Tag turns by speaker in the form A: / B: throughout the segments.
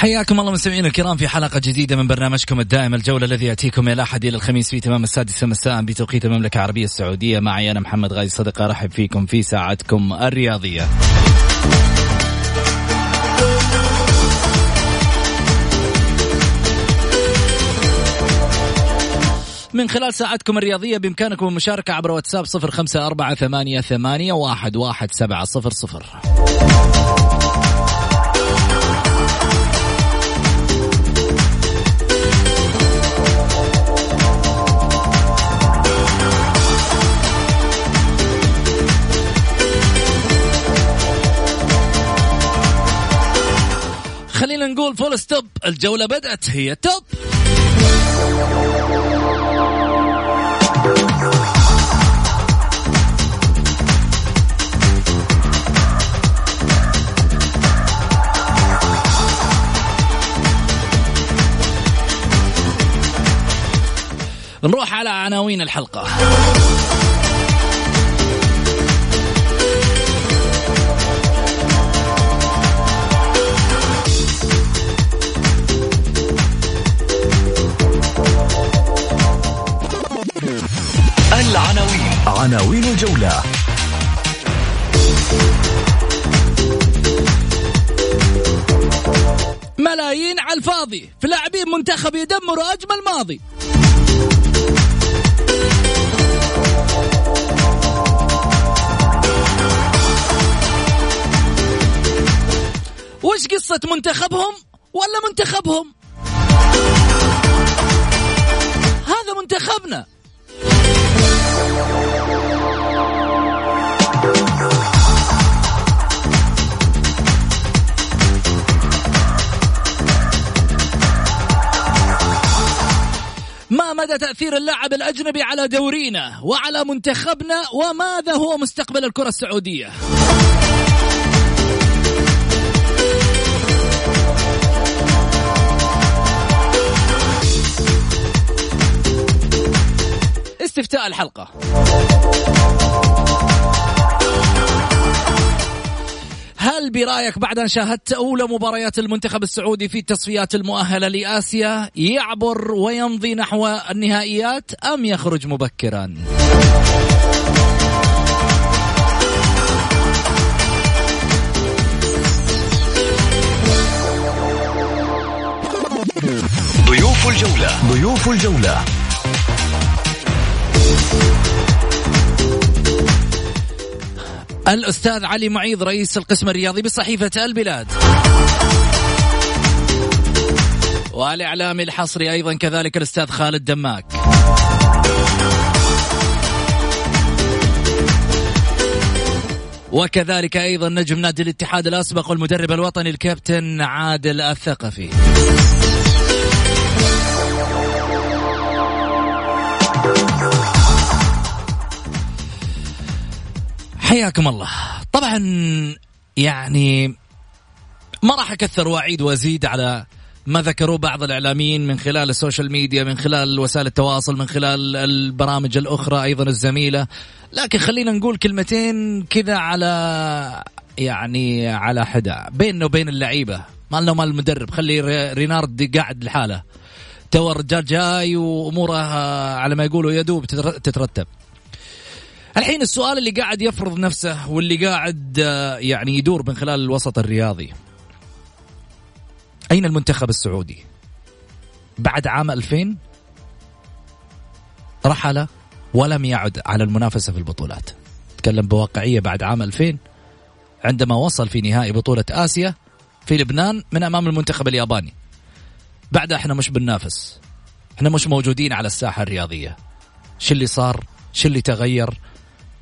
A: حياكم الله مستمعينا الكرام في حلقة جديدة من برنامجكم الدائم الجولة الذي يأتيكم من الأحد إلى الخميس في تمام السادسة مساء بتوقيت المملكة العربية السعودية. معي أنا محمد غازي صدقة أرحب فيكم في ساعتكم الرياضية. من خلال ساعتكم الرياضية بإمكانكم المشاركة عبر واتساب صفر خمسة أربعة ثمانية, ثمانية واحد, واحد سبعة صفر صفر. نقول full stop الجولة بدأت. هي توب نروح على عناوين الحلقة.
B: العناوين. عناوين الجولة.
A: ملايين على الفاضي. في لاعبين منتخب يدمروا أجمل ماضي. وش قصة منتخبهم ولا منتخبهم؟ هذا منتخبنا. ما مدى تأثير اللاعب الأجنبي على دورينا وعلى منتخبنا وماذا هو مستقبل الكرة السعودية؟ استفتاء الحلقة. هل برأيك بعد أن شاهدت اولى مباريات المنتخب السعودي في التصفيات المؤهلة لآسيا يعبر ويمضي نحو النهائيات أم يخرج مبكرا؟
B: ضيوف الجولة. ضيوف الجولة.
A: الأستاذ علي معيض رئيس القسم الرياضي بصحيفة البلاد. والاعلامي الحصري أيضا كذلك الأستاذ خالد دماك. وكذلك أيضا نجم نادي الاتحاد الأسبق والمدرب الوطني الكابتن عادل الثقفي. حياكم الله. طبعا يعني ما راح أكثر وأعيد وأزيد على ما ذكروه بعض الإعلاميين من خلال السوشيال ميديا من خلال وسائل التواصل من خلال البرامج الأخرى أيضا الزميلة. لكن خلينا نقول كلمتين كذا على يعني على حدا بيننا وبين اللعيبة ما لنا مال المدرب. خلي رينارد قاعد لحاله. تو الرجال جاي وأموره على ما يقولوا يدوب تترتب. الحين السؤال اللي قاعد يفرض نفسه واللي قاعد آه، يعني يدور من خلال الوسط الرياضي. أين المنتخب السعودي؟ بعد عام 2000 رحل ولم يعد على المنافسة في البطولات. تكلم بواقعية بعد عام 2000 عندما وصل في نهائي بطولة آسيا في لبنان من أمام المنتخب الياباني. بعدها إحنا مش بننافس. إحنا مش موجودين على الساحة الرياضية. شو اللي صار؟ شو اللي تغير؟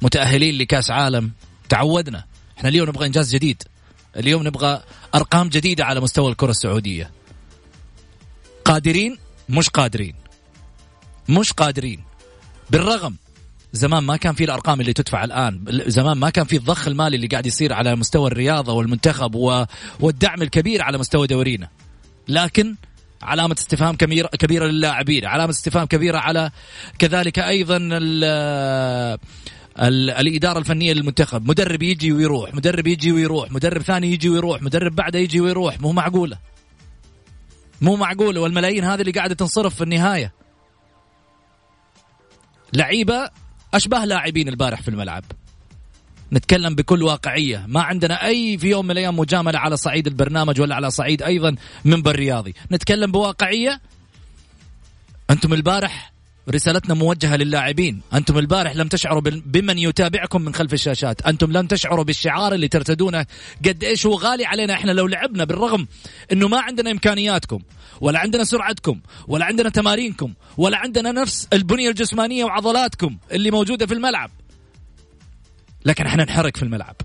A: متأهلين لكأس عالم. تعودنا. إحنا اليوم نبغى إنجاز جديد. اليوم نبغى أرقام جديدة على مستوى الكرة السعودية. قادرين؟ مش قادرين. مش قادرين. بالرغم زمان ما كان في الأرقام اللي تدفع الآن. زمان ما كان في الضخ المالي اللي قاعد يصير على مستوى الرياضة والمنتخب والدعم الكبير على مستوى دورينا. لكن علامة استفهام كبيرة كبيرة للاعبين، علامة استفهام كبيرة على كذلك أيضا ال ال الإدارة الفنية للمنتخب، مدرب يجي ويروح، مدرب يجي ويروح، مدرب ثاني يجي ويروح، مدرب بعده يجي ويروح، مو معقولة. مو معقولة والملايين هذه اللي قاعدة تنصرف في النهاية. لعيبة أشبه لاعبين البارح في الملعب. نتكلم بكل واقعية ما عندنا أي في يوم من الأيام مجاملة على صعيد البرنامج ولا على صعيد أيضا منبر رياضي نتكلم بواقعية أنتم البارح رسالتنا موجهة للاعبين. أنتم البارح لم تشعروا بمن يتابعكم من خلف الشاشات. أنتم لم تشعروا بالشعار اللي ترتدونه. قد إيش هو غالي علينا إحنا لو لعبنا بالرغم أنه ما عندنا إمكانياتكم ولا عندنا سرعتكم ولا عندنا تمارينكم ولا عندنا نفس البنية الجسمانية وعضلاتكم اللي موجودة في الملعب. لكن إحنا نحرق في الملعب.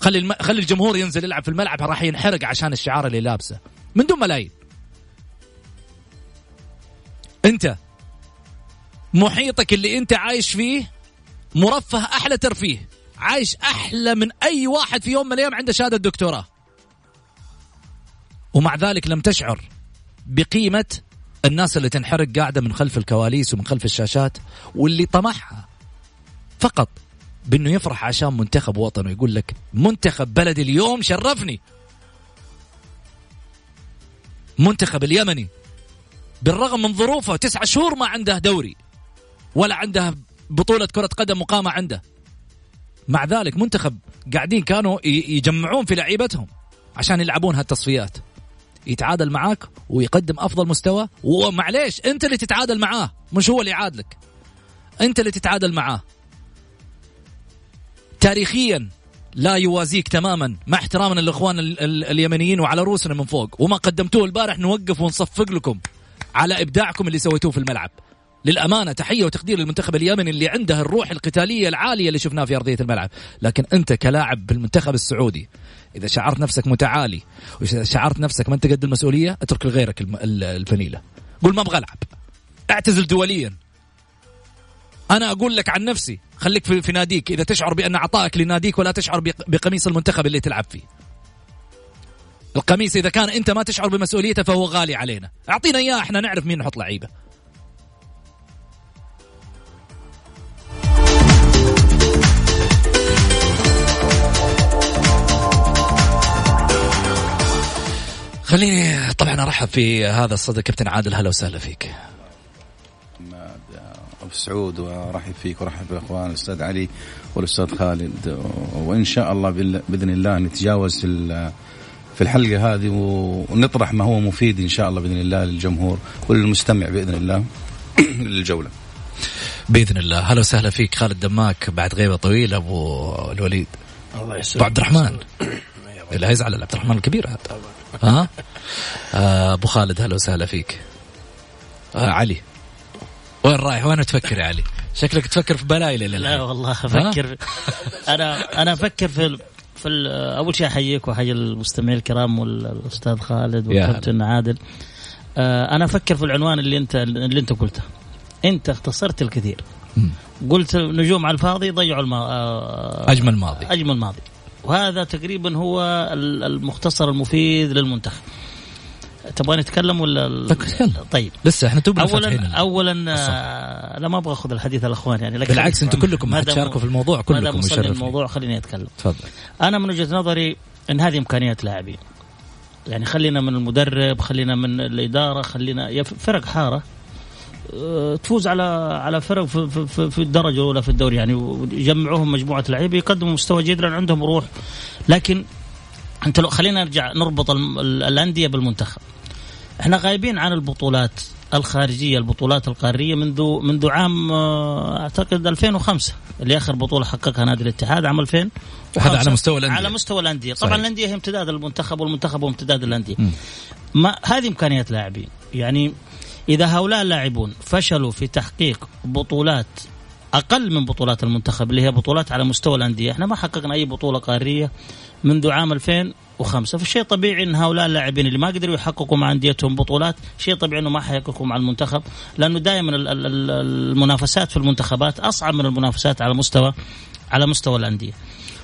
A: خلي الم... خلي الجمهور ينزل يلعب في الملعب راح ينحرق عشان الشعار اللي لابسه. من دون ملايين. أنت محيطك اللي انت عايش فيه مرفه أحلى ترفيه. عايش أحلى من اي واحد في يوم من الأيام عنده شهادة دكتوراه. ومع ذلك لم تشعر بقيمة الناس اللي تنحرق قاعدة من خلف الكواليس ومن خلف الشاشات واللي طمعها فقط بأنه يفرح عشان منتخب وطنه. يقول لك منتخب بلدي اليوم شرفني. منتخب اليمني. بالرغم من ظروفه تسعة شهور ما عنده دوري. ولا عنده بطولة كرة قدم مقامة عنده. مع ذلك منتخب قاعدين كانوا يجمعون في لعيبتهم عشان يلعبون هالتصفيات. يتعادل معاك ويقدم أفضل مستوى. ومعليش أنت اللي تتعادل معاه مش هو اللي يعادلك. أنت اللي تتعادل معاه. تاريخيا لا يوازيك تماما مع احترامنا للاخوان اليمنيين وعلى روسنا من فوق. وما قدمتوه البارح نوقف ونصفق لكم على إبداعكم اللي سويتوه في الملعب. للأمانة تحية وتقدير للمنتخب اليمني اللي عنده الروح القتالية العالية اللي شفناها في أرضية الملعب. لكن أنت كلاعب بالمنتخب السعودي إذا شعرت نفسك متعالي وشعرت نفسك ما أنت قد المسؤولية اترك لغيرك الفنيلة. قول ما أبغى ألعب. اعتزل دوليا. أنا أقول لك عن نفسي خليك في, في ناديك. إذا تشعر بأن عطائك لناديك ولا تشعر بقميص المنتخب اللي تلعب فيه. القميص إذا كان أنت ما تشعر بمسؤوليته فهو غالي علينا. أعطينا إياه إحنا نعرف مين نحط لعيبة. خليني طبعا أرحب في هذا الصدى كابتن عادل. هلا وسهلا فيك.
C: أبو سعود وارحب فيك وارحب بالاخوان الأستاذ علي والأستاذ خالد. وإن شاء الله بإذن الله نتجاوز في الحلقة هذه ونطرح ما هو مفيد إن شاء الله بإذن الله للجمهور وللمستمع بإذن الله للجولة.
A: بإذن الله. هلا وسهلا فيك خالد دماك بعد غيبة طويلة أبو الوليد.
D: الله يسلمك.
A: ابو عبد الرحمن. لا يزعل عبد الرحمن الكبير هذا. ها؟ آه أبو خالد هلا وسهلا فيك. آه علي. وين رايح؟ وين تفكر يا علي؟ شكلك تفكر في بلايل
D: لا والله أفكر. أنا أنا أفكر في في أول شيء أحييك وأحيي المستمعين الكرام والأستاذ خالد والكابتن عادل. آه، أنا أفكر في العنوان اللي أنت اللي أنت قلته. انت اختصرت الكثير. قلت نجوم على الفاضي ضيعوا الما...
A: آه، أجمل ماضي.
D: أجمل ماضي. وهذا تقريبا هو المختصر المفيد للمنتخب. تبغى نتكلم ولا
A: تكلم.
D: طيب.
A: لسه إحنا توبنا
D: اولا اولا آه لا ما أبغى أخذ الحديث الأخوان يعني
A: لكن بالعكس أنتم كلكم تشاركوا في الموضوع كلكم
D: مشرفين. الموضوع خليني أتكلم.
A: تفضل.
D: أنا من وجهة نظري إن هذه إمكانيات لاعبين. يعني خلينا من المدرب خلينا من الإدارة خلينا فرق حارة. تفوز على على فرق في, في, في الدرجة الأولى في الدوري. يعني ويجمعوهم مجموعة لعيبة يقدموا مستوى جيد لأن عندهم روح. لكن أنت لو خلينا نرجع نربط الأندية بالمنتخب. إحنا غايبين عن البطولات الخارجية البطولات القارية منذ منذ عام آه، أعتقد 2005 اللي آخر بطولة حققها نادي الاتحاد عام 2000
A: هذا على مستوى الأندية.
D: على مستوى الأندية. طبعا الأندية هي امتداد المنتخب والمنتخب هو امتداد الأندية. ما هذه إمكانيات لاعبين. يعني إذا هؤلاء اللاعبون فشلوا في تحقيق بطولات أقل من بطولات المنتخب اللي هي بطولات على مستوى الأندية، إحنا ما حققنا أي بطولة قارية منذ عام 2005 فالشيء طبيعي إن هؤلاء اللاعبين اللي ما قدروا يحققوا مع أنديتهم بطولات شيء طبيعي إنه ما حيحققوا مع المنتخب لأنه دائما المنافسات في المنتخبات أصعب من المنافسات على مستوى على مستوى الأندية.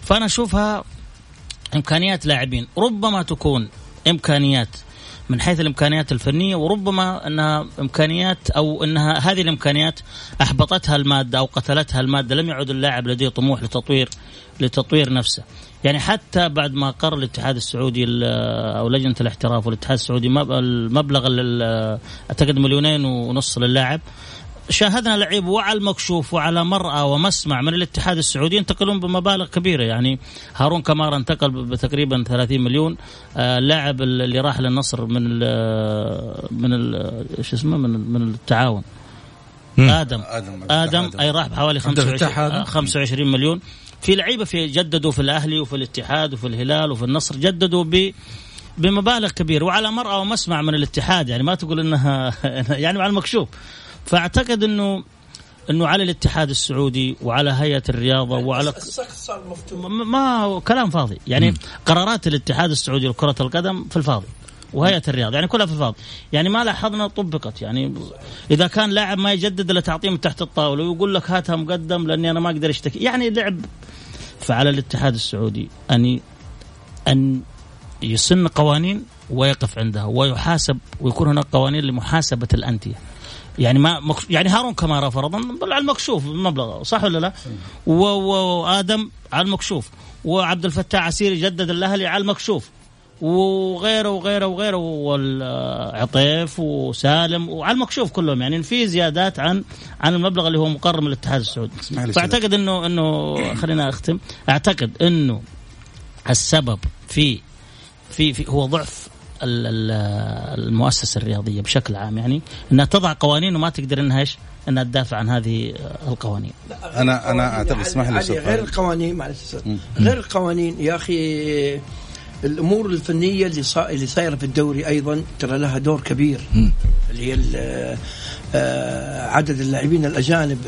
D: فأنا أشوفها إمكانيات لاعبين. ربما تكون إمكانيات من حيث الإمكانيات الفنية وربما أنها إمكانيات أو أنها هذه الإمكانيات أحبطتها المادة أو قتلتها المادة لم يعد اللاعب لديه طموح لتطوير لتطوير نفسه. يعني حتى بعد ما قرر الاتحاد السعودي أو لجنة الاحتراف والاتحاد السعودي المبلغ أعتقد مليونين ونص للاعب شاهدنا لعيب وعلى المكشوف وعلى مرأى ومسمع من الاتحاد السعودي ينتقلون بمبالغ كبيرة. يعني هارون كمارا انتقل بتقريبا 30 مليون. آه، اللاعب اللي راح للنصر من ال من إيش اسمه؟ من من التعاون. آدم. آدم, آدم أي راح بحوالي 25 25 مليون. في لعيبة في جددوا في الأهلي وفي الاتحاد وفي الهلال وفي النصر جددوا ب بمبالغ كبيرة. وعلى مرأى ومسمع من الاتحاد يعني ما تقول إنها يعني على المكشوف. فاعتقد انه إنه على الاتحاد السعودي وعلى هيئة الرياضة وعلى ما كلام فاضي. يعني م. قرارات الاتحاد السعودي لكرة القدم في الفاضي وهيئة الرياضة يعني كلها في الفاضي. يعني ما لاحظنا طبقت يعني إذا كان لاعب ما يجدد إلا تعطيه من تحت الطاولة ويقول لك هاتها مقدم لأني أنا ما أقدر أشتكي. يعني لعب. فعلى الاتحاد السعودي أن أن يسن قوانين ويقف عندها ويحاسب ويكون هناك قوانين لمحاسبة الأندية. يعني ما مكش... يعني هارون كمارا فرضا على المكشوف مبلغ صح ولا لا؟ وآدم على المكشوف وعبد الفتاح عسيري جدد الأهلي على المكشوف وغيره وغيره وغيره والعطيف وسالم وعلى المكشوف كلهم يعني في زيادات عن عن المبلغ اللي هو مقرر من الاتحاد السعودي. فأعتقد انه إنه خلينا أختم أعتقد إنه السبب في في, في هو ضعف المؤسسة الرياضية بشكل عام يعني إنها تضع قوانين وما تقدر إنها إيش؟ إنها تدافع عن هذه القوانين.
C: أنا أنا أعتقد اسمح لي
E: غير القوانين معلش غير القوانين يا أخي الأمور الفنية اللي صا... اللي صايرة في الدوري أيضا ترى لها دور كبير. اللي هي عدد اللاعبين الأجانب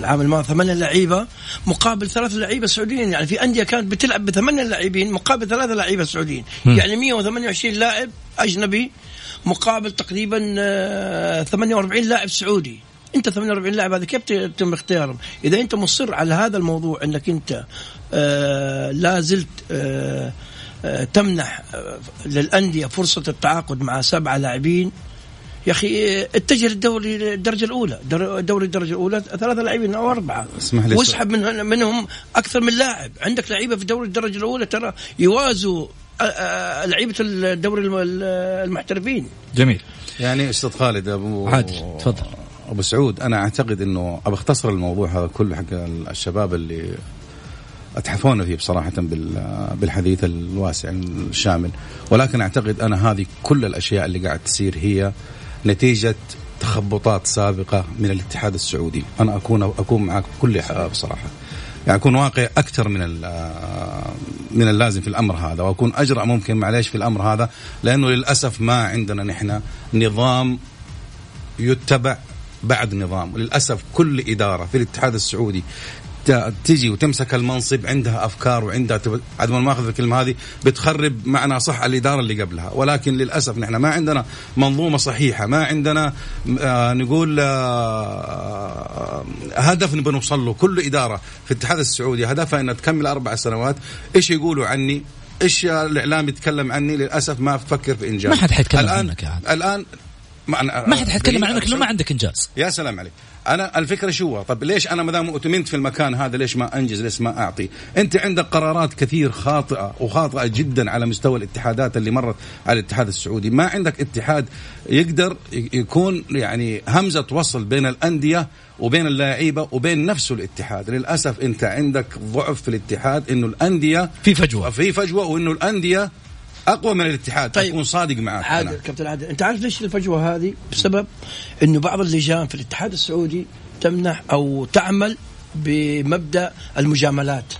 E: العام الماضي. ثمانية لعيبة مقابل ثلاث لعيبة سعوديين. يعني في أندية كانت بتلعب بثمانية لاعبين مقابل ثلاثة لعيبة سعوديين. يعني 128 لاعب أجنبي مقابل تقريبا 48 آه، لاعب سعودي. أنت 48 لاعب هذا كيف تتم اختيارهم؟ إذا أنت مصر على هذا الموضوع إنك أنت آه لا زلت آه آه تمنح آه للأندية فرصة التعاقد مع سبعة لاعبين. يا أخي اتجه للدوري الدرجة الأولى. دوري الدرجة الأولى ثلاثة لاعبين أو أربعة. اسمح لي واسحب من منهم أكثر من لاعب. عندك لعيبة في دوري الدرجة الأولى ترى يوازوا لعيبة الدوري المحترفين.
A: جميل.
C: يعني أستاذ خالد أبو
A: عادل تفضل.
C: أبو سعود أنا أعتقد إنه ابى اختصر الموضوع هذا كله حق الشباب اللي أتحفون فيه بصراحة بالحديث الواسع الشامل. ولكن أعتقد أنا هذه كل الأشياء اللي قاعد تصير هي نتيجة تخبطات سابقة من الاتحاد السعودي. أنا أكون أكون معك بكل بصراحة يعني أكون واقع أكثر من من اللازم في الأمر هذا وأكون أجرأ ممكن معليش في الأمر هذا لأنه للأسف ما عندنا نحن نظام يتبع بعد نظام. وللأسف كل إدارة في الاتحاد السعودي تجي وتمسك المنصب عندها أفكار وعندها عدم ما اخذ الكلمة هذه بتخرب معنا صح الإدارة اللي قبلها. ولكن للأسف نحن ما عندنا منظومة صحيحة ما عندنا آه نقول آه هدف نبغى نوصل له. كل إدارة في الاتحاد السعودي هدفها إنها تكمل أربع سنوات. إيش يقولوا عني؟ إيش الإعلام يتكلم عني؟ للأسف ما تفكر في إنجاز.
A: ما حد حيتكلم عنك
C: يعني. الان
A: ما, ما حد حيتكلم عنك لو ما عندك إنجاز.
C: يا سلام عليك. أنا الفكرة شو طب ليش أنا ما دام أؤتمنت في المكان هذا ليش ما أنجز ليش ما أعطي؟ أنت عندك قرارات كثير خاطئة وخاطئة جدا على مستوى الاتحادات اللي مرت على الاتحاد السعودي. ما عندك اتحاد يقدر يكون يعني همزة وصل بين الأندية وبين اللعيبه وبين نفسه الاتحاد. للأسف أنت عندك ضعف في الاتحاد إنه الأندية
A: في فجوة.
C: في فجوة وإنه الأندية أقوى من الاتحاد طيب. أكون صادق معك
E: عادل أنا. كابتن عادل أنت عارف ليش الفجوة هذه؟ بسبب إنه بعض اللجان في الاتحاد السعودي تمنح أو تعمل بمبدأ المجاملات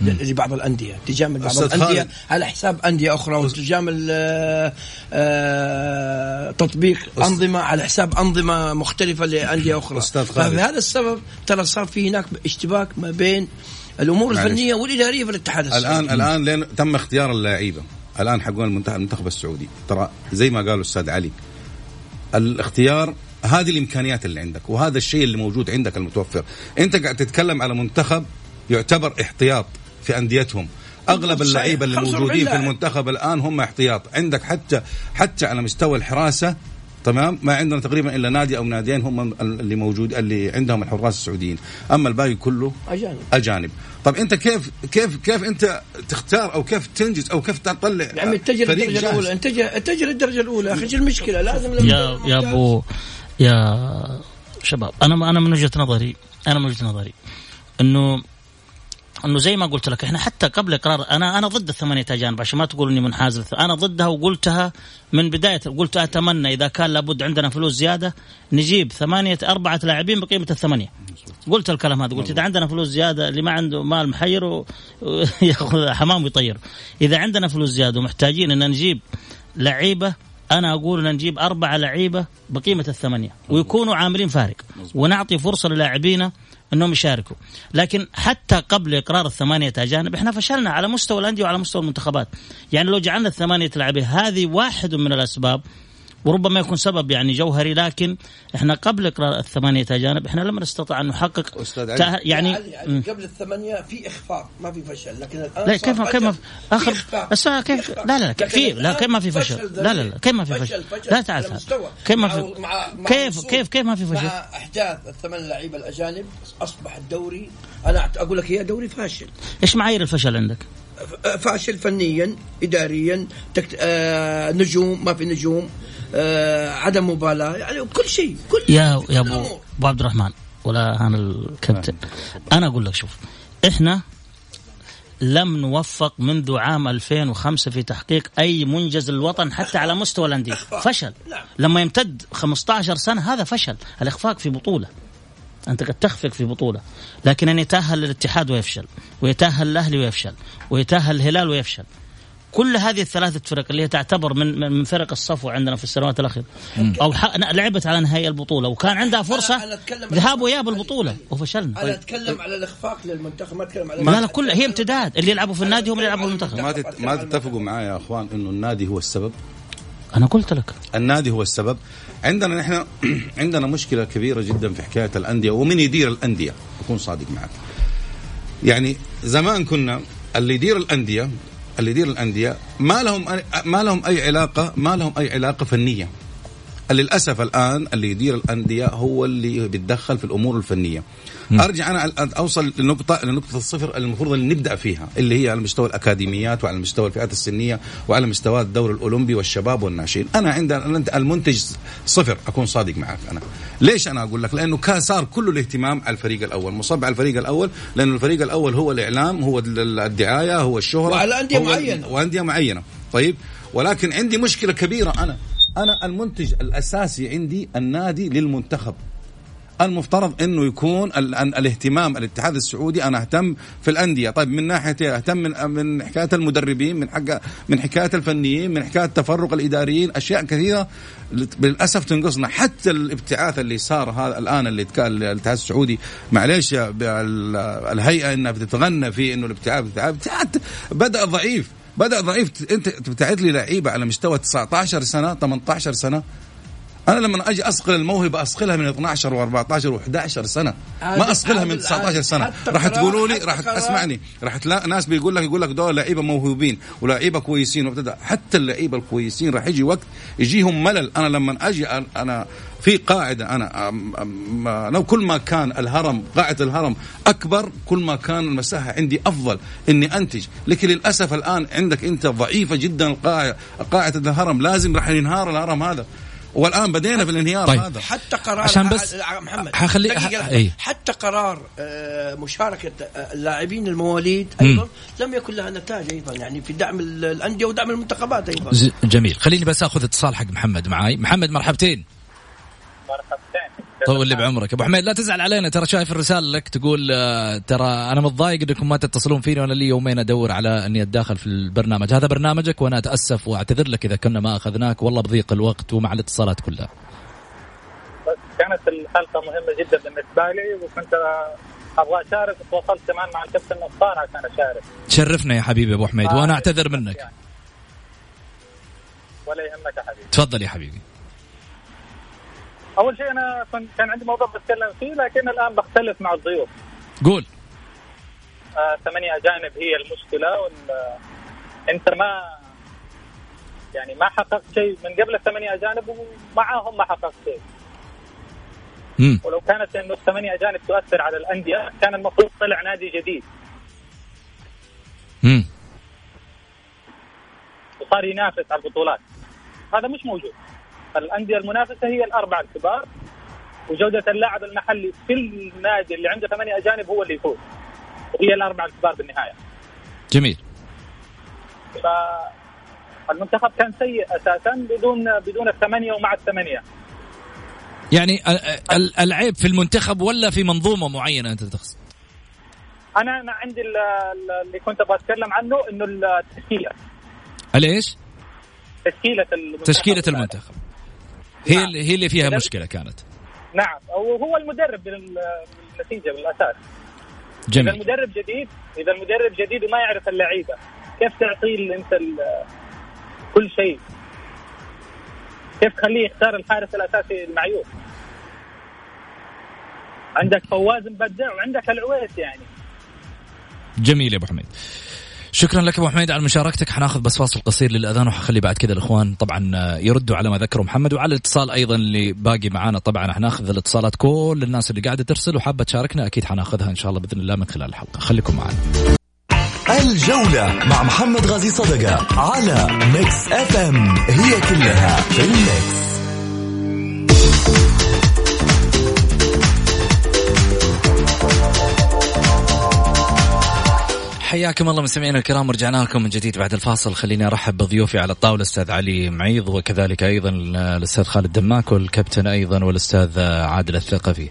E: لبعض الأندية تجامل بعض الأندية على حساب أندية أخرى وتجامل آه، آه، تطبيق أنظمة على حساب أنظمة مختلفة لأندية أخرى. فبهذا السبب ترى صار في هناك اشتباك ما بين الأمور الفنية والإدارية في الاتحاد
C: السعودي. الان الآن لين تم اختيار اللعيبة. الآن حقون المنتخب السعودي. ترى زي ما قالوا الأستاذ علي الاختيار هذه الإمكانيات اللي عندك وهذا الشيء اللي موجود عندك المتوفر. أنت قاعد تتكلم على منتخب يعتبر احتياط في أنديتهم. أغلب اللعيبة اللي موجودين في المنتخب الآن هم احتياط. عندك حتى حتى على مستوى الحراسة تمام؟ ما عندنا تقريبا إلا نادي أو ناديين هم اللي موجود اللي عندهم الحراس السعوديين. أما الباقي كله
E: أجانب.
C: أجانب. طب أنت كيف كيف كيف أنت تختار أو كيف تنجز أو كيف تطلع
E: يعني اتجه للدرجة الأولى. اتجه اتجه للدرجة الأولى. أخي المشكلة؟ لازم
D: يا يا ابو يا شباب أنا أنا من وجهة نظري أنا من وجهة نظري إنه انه زي ما قلت لك إحنا حتى قبل اقرار أنا أنا ضد الثمانية اجانب عشان ما تقول إني منحاز. أنا ضدها وقلتها من بداية قلت أتمنى إذا كان لابد عندنا فلوس زيادة نجيب ثمانية أربعة لاعبين بقيمة الثمانية. قلت الكلام هذا قلت إذا عندنا فلوس زيادة اللي ما عنده مال محير يأخذ حمام ويطير. إذا عندنا فلوس زيادة ومحتاجين إن نجيب لعيبة أنا أقول إن نجيب أربعة لعيبة بقيمة الثمانية ويكونوا عاملين فارق. ونعطي فرصة للاعبينا انهم يشاركوا. لكن حتى قبل إقرار الثمانية اجانب إحنا فشلنا على مستوى الأندية وعلى مستوى المنتخبات. يعني لو جعلنا الثمانية لاعبين هذه واحد من الأسباب وربما يكون سبب يعني جوهري لكن إحنا قبل إقرار الثمانية اجانب إحنا لم نستطع أن نحقق
E: أستاذ علي. يعني, يعني قبل الثمانية في إخفاق ما في فشل لكن الآن لا كيف
D: كيف ما اخر كيف لا لا لا في لا كيف ما في فشل؟ لا لا لا كيف ما في فشل لا تعال كيف ما في كيف كيف كيف ما في فشل؟
E: مع إحداث الثمان لعيبه الأجانب أصبح الدوري أنا أقول لك هي دوري فاشل.
D: إيش معايير الفشل عندك؟
E: فاشل فنيا اداريا تكت... آه نجوم ما في نجوم. آه عدم مبالاة. يعني كل شيء كل
D: يا يا أبو أبو عبد الرحمن ولا أنا الكابتن أنا أقول لك شوف إحنا لم نوفق منذ عام 2005 في تحقيق أي منجز للوطن حتى على مستوى الأندية. فشل. نعم. لما يمتد 15 سنة هذا فشل. الإخفاق في بطولة. أنت قد تخفق في بطولة. لكن أن يتأهل للاتحاد ويفشل ويتأهل الأهلي ويفشل ويتأهل الهلال ويفشل. كل هذه الثلاثة فرق اللي هي تعتبر من من فرق الصفوة عندنا في السنوات الأخيرة. أو لعبت على نهائي البطولة وكان عندها فرصة ذهاب وإياب البطولة. وفشلنا.
E: أنا أتكلم على الإخفاق للمنتخب ما أتكلم على
D: لا لا كل هي امتداد. اللي يلعبوا في النادي هم اللي يلعبوا في المنتخب.
C: ما ما تتفقوا معي يا أخوان إنه النادي هو السبب؟
D: أنا قلت لك.
C: النادي هو السبب. عندنا نحن عندنا مشكلة كبيرة جدا في حكاية الأندية ومن يدير الأندية؟ أكون صادق معك. يعني زمان كنا اللي يدير الأندية اللي يدير الأندية ما لهم ما لهم أي علاقه ما لهم أي علاقة فنية. للأسف الآن اللي يدير الأندية هو اللي بيتدخل في الأمور الفنية. م. أرجع أنا أوصل لنقطه لنقطة الصفر المفروض أن نبدأ فيها اللي هي على مستوى الأكاديميات وعلى مستوى الفئات السنية وعلى مستوى الدوري الأولمبي والشباب والناشئين. أنا عند المنتج صفر أكون صادق معك أنا. ليش أنا أقول لك؟ لأنه كان صار كل الاهتمام على الفريق الأول مصب على الفريق الأول لأنه الفريق الأول هو الإعلام هو الدعاية هو الشهرة
E: وعلى أندية معينة.
C: وأندية معينة. طيب؟ ولكن عندي مشكلة كبيرة أنا. أنا المنتج الأساسي عندي النادي للمنتخب. المفترض إنه يكون الاهتمام الاتحاد السعودي أنا أهتم في الأندية. طيب من ناحية أهتم من من حكاية المدربين من حق من حكاية الفنيين من حكاية تفرق الإداريين أشياء كثيرة للأسف تنقصنا. حتى الابتعاث اللي صار هذا الآن اللي الاتحاد السعودي معليش الهيئة إنها بتتغنى في إنه الابتعاث بدأ ضعيف. بدأ ضعيف. انت بتعد لي لعيبة على مستوى 19 سنة 18 سنة. أنا لما أجي اصقل الموهبة اصقلها من 12 و14 و11 سنة. ما اصقلها من 19 سنة. راح تقولوا لي راح أسمعني. راح تلاقي ناس بيقول لك يقول لك دول لعيبة موهوبين ولاعيبه كويسين وابتدى حتى اللعيبة الكويسين راح يجي وقت يجيهم ملل. أنا لما أجي أنا في قاعدة أنا لو كل ما كان الهرم قاعدة الهرم أكبر كل ما كان المساحة عندي أفضل إني أنتج. لكن للأسف الآن عندك أنت ضعيفة جدا القاعده قاعدة الهرم. لازم راح ينهار الهرم هذا. والآن بدينا في الانهيار طيب. هذا
E: حتى قرار
A: عشان بس
E: محمد
A: حخلي
E: أي. حتى قرار آه، مشاركة آه، اللاعبين المواليد أيضا م. لم يكن لها نتائج أيضا يعني في دعم الأندية ودعم المنتخبات أيضا
A: جميل خليني بس آخذ اتصال حق محمد معاي محمد مرحبتين طول لي بعمرك. أبو حميد لا تزعل علينا ترى شايف الرسالة لك تقول آه، ترى أنا متضايق إنكم ما تتصلون فيني وأنا لي يومين أدور على إني أتداخل في البرنامج. هذا برنامجك وأنا أتأسف وأعتذر لك إذا كنا ما أخذناك. والله بضيق الوقت ومع الاتصالات كلها.
F: كانت الحلقة مهمة جدا بالنسبة لي وكنت أبغى أشارك وتواصلت كمان مع الكابتن نصار عشان أشارك.
A: شرفنا يا حبيبي أبو حميد وأنا أعتذر منك. يعني.
F: ولا يهمك يا حبيبي.
A: تفضل يا حبيبي.
F: أول شيء أنا كان عندي موضوع بتكلم فيه لكن الآن بختلف مع الضيوف.
A: قول.
F: آه ثمانية أجانب هي المشكلة وال... أنت ما يعني ما حققت شيء من قبل الثمانية أجانب ومعاهم ما حققت شيء.
A: مم.
F: ولو كانت إنه الثمانية أجانب تؤثر على الأندية كان المفروض طلع نادي جديد.
A: امم
F: وصار ينافس على البطولات. هذا مش موجود. الأندية المنافسة هي الأربعة الكبار وجودة اللاعب المحلي في النادي اللي عنده ثمانية أجانب هو اللي يفوز. وهي الأربعة الكبار بالنهاية.
A: جميل.
F: فالمنتخب كان سيء أساسا بدون بدون الثمانية ومع الثمانية.
A: يعني العيب في المنتخب ولا في منظومة معينة أنت تقصد؟
F: أنا أنا عندي اللي كنت أبغى أتكلم عنه إنه التشكيلة.
A: الإيش؟
F: تشكيلة المنتخب.
A: تشكيلة المنتخب. هي نعم. اللي هي اللي فيها مشكلة كانت.
F: نعم. وهو المدرب بالنتيجة بالأساس.
A: جميل.
F: إذا المدرب جديد إذا المدرب جديد وما يعرف اللعيبة كيف تعطيه أنت كل شيء؟ كيف تخليه يختار الحارس الأساسي المعيوب؟ عندك فواز مبدع وعندك العويس يعني.
A: جميل يا أبو حميد. شكرا لك أبو حميد على مشاركتك. حناخذ بس فاصل قصير للأذان وحخلي بعد كذا الإخوان. طبعا يردوا على ما ذكره محمد. وعلى الاتصال أيضا اللي باقي معانا طبعا حناخذ الاتصالات. كل الناس اللي قاعدة ترسل وحابة تشاركنا أكيد حناخذها إن شاء الله بإذن الله من خلال الحلقة. خليكم معنا.
B: الجولة مع محمد غازي صدقة على Mix F M. هي كلها في ال mix.
A: حياكم الله مستمعينا الكرام ورجعنا لكم من جديد بعد الفاصل. خليني أرحب بضيوفي على الطاولة الاستاذ علي معيض وكذلك أيضا الأستاذ خالد دماك والكابتن أيضا والأستاذ عادل الثقفي.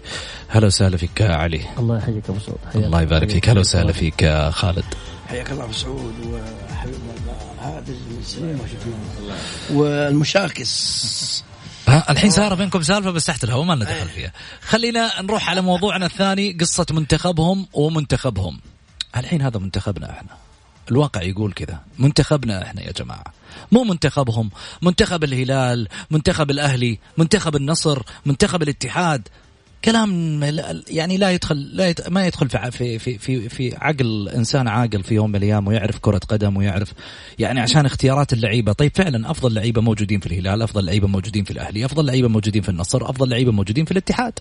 A: هلا وسهلا فيك علي.
D: الله يحييك أبو سعود.
A: الله يبارك فيك. هلا وسهلا فيك خالد.
E: حياك الله أبو سعود وحبيبنا عادل والمشاكس.
A: ها الحين صار بينكم سالفة بس تحت الهواء ما لنا دخل فيها. خلينا نروح على موضوعنا الثاني قصة منتخبهم ومنتخبهم. الحين هذا منتخبنا إحنا. الواقع يقول كذا. منتخبنا إحنا يا جماعة. مو منتخبهم. منتخب الهلال منتخب الأهلي منتخب النصر منتخب الاتحاد. كلام يعني لا يدخل لا يت... ما يدخل في في في في عقل إنسان عاقل في يوم من الأيام ويعرف كرة قدم ويعرف يعني عشان اختيارات اللعيبة. طيب فعلا أفضل لعيبة موجودين في الهلال أفضل لعيبة موجودين في الأهلي أفضل لعيبة موجودين في النصر أفضل لعيبة موجودين في الاتحاد.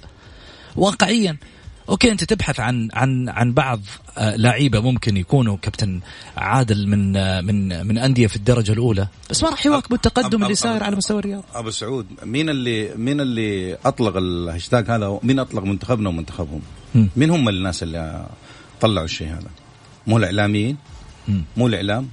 A: واقعيا. okay أنت تبحث عن عن عن بعض آه، لعيبة ممكن يكونوا كابتن عادل من آه، من من أندية في الدرجة الأولى بس ما راح يواكبوا التقدم اللي صاير على مستوى الرياض.
C: أبو سعود مين اللي مين اللي أطلق الهاشتاج هذا مين أطلق منتخبنا ومنتخبهم؟ مين هم الناس اللي طلعوا الشيء هذا؟ مو الإعلاميين؟ مو الإعلام؟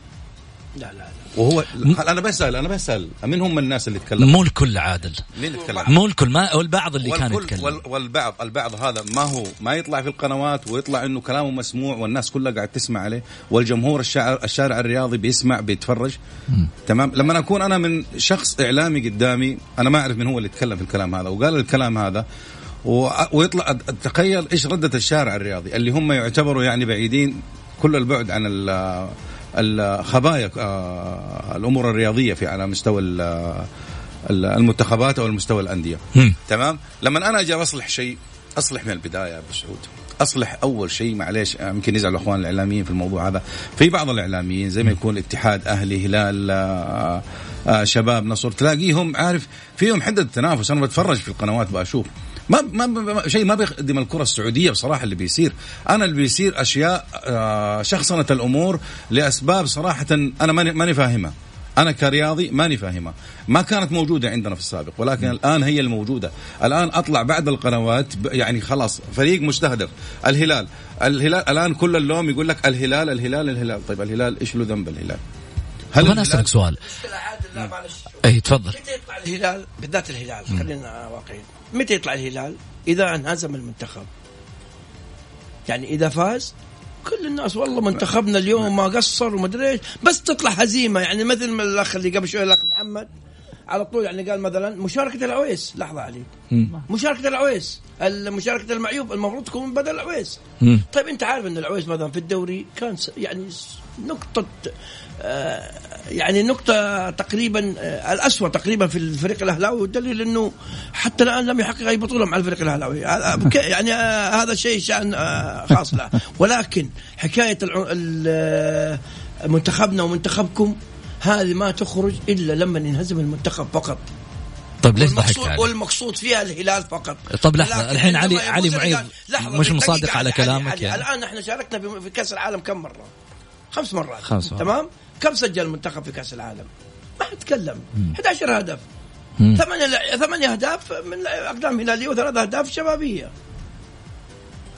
E: لا لا.
C: وهو أنا بسأل أنا بسأل من هم الناس اللي تكلموا؟
A: مو الكل عادل
C: مين يتكلم؟
A: مو الكل ما والبعض اللي كان يتكلم
C: والبعض البعض هذا ما هو ما يطلع في القنوات ويطلع إنه كلامه مسموع والناس كلها قاعد تسمع عليه والجمهور الشارع الشارع الرياضي بيسمع بيتفرج م. تمام لما أكون أنا من شخص إعلامي قدامي أنا ما أعرف من هو اللي يتكلم في الكلام هذا وقال الكلام هذا ويطلع تخيل إيش ردة الشارع الرياضي اللي هم يعتبروا يعني بعيدين كل البعد عن الخبايا آه، الأمور الرياضية في على مستوى المنتخبات أو المستوى الأندية. تمام؟ لما أنا أجي أصلح شيء أصلح من البداية ابو سعود أصلح أول شيء معليش يمكن يزعل الأخوان الإعلاميين في الموضوع هذا. في بعض الإعلاميين زي ما يكون اتحاد أهلي هلال آآ آآ شباب نصر تلاقيهم عارف فيهم حدة تنافس. أنا بتفرج في القنوات بشوف ما ما شيء ما بيخدم الكرة السعودية بصراحة اللي بيصير. أنا اللي بيصير أشياء شخصنة الأمور لأسباب صراحة أنا ماني ماني فاهمها. أنا كرياضي ماني فاهمها. ما كانت موجودة عندنا في السابق ولكن الآن هي الموجودة. الآن أطلع بعد القنوات يعني خلاص فريق مستهدف. الهلال الهلال الآن كل اللوم يقول لك الهلال الهلال الهلال. طيب الهلال إيش له ذنب الهلال؟
A: هل أنا أسألك سؤال. اي تفضل.
E: متى يطلع الهلال؟ بالذات الهلال خلينا واقعيين. متى يطلع الهلال؟ إذا انهزم المنتخب. يعني إذا فاز كل الناس والله منتخبنا اليوم ما قصر ومدري إيش بس تطلع هزيمة. يعني مثل ما الأخ اللي قبل شوي الأخ محمد على طول يعني قال مثلا مشاركة العويس. لحظة علي. مشاركة العويس. مشاركة المعيوب المفروض تكون بدل العويس. طيب أنت عارف إن العويس مثلا في الدوري كان يعني نقطة آه يعني نقطة تقريبا آه الأسوأ تقريبا في الفريق الأهلاوي والدليل أنه حتى الآن لم يحقق أي بطولة مع الفريق الأهلاوي يعني آه هذا شيء شأن خاص له ولكن حكاية منتخبنا ومنتخبكم هذه ما تخرج إلا لما ينهزم المنتخب فقط
A: طيب ليش ضحكت علي؟
E: والمقصود فيها الهلال فقط
A: طب لحظة الحين علي علي معيض مش مصادق على كلامك
E: علي
A: يعني.
E: الآن إحنا شاركنا في كأس العالم كم مرة؟ خمس مرات
A: خمس مرات
E: تمام؟ كم سجل المنتخب في كأس العالم؟ ما حتكلم 11 هدف. ثمانية ثمانية أهداف من أقدام هلالية وثلاث أهداف شبابية.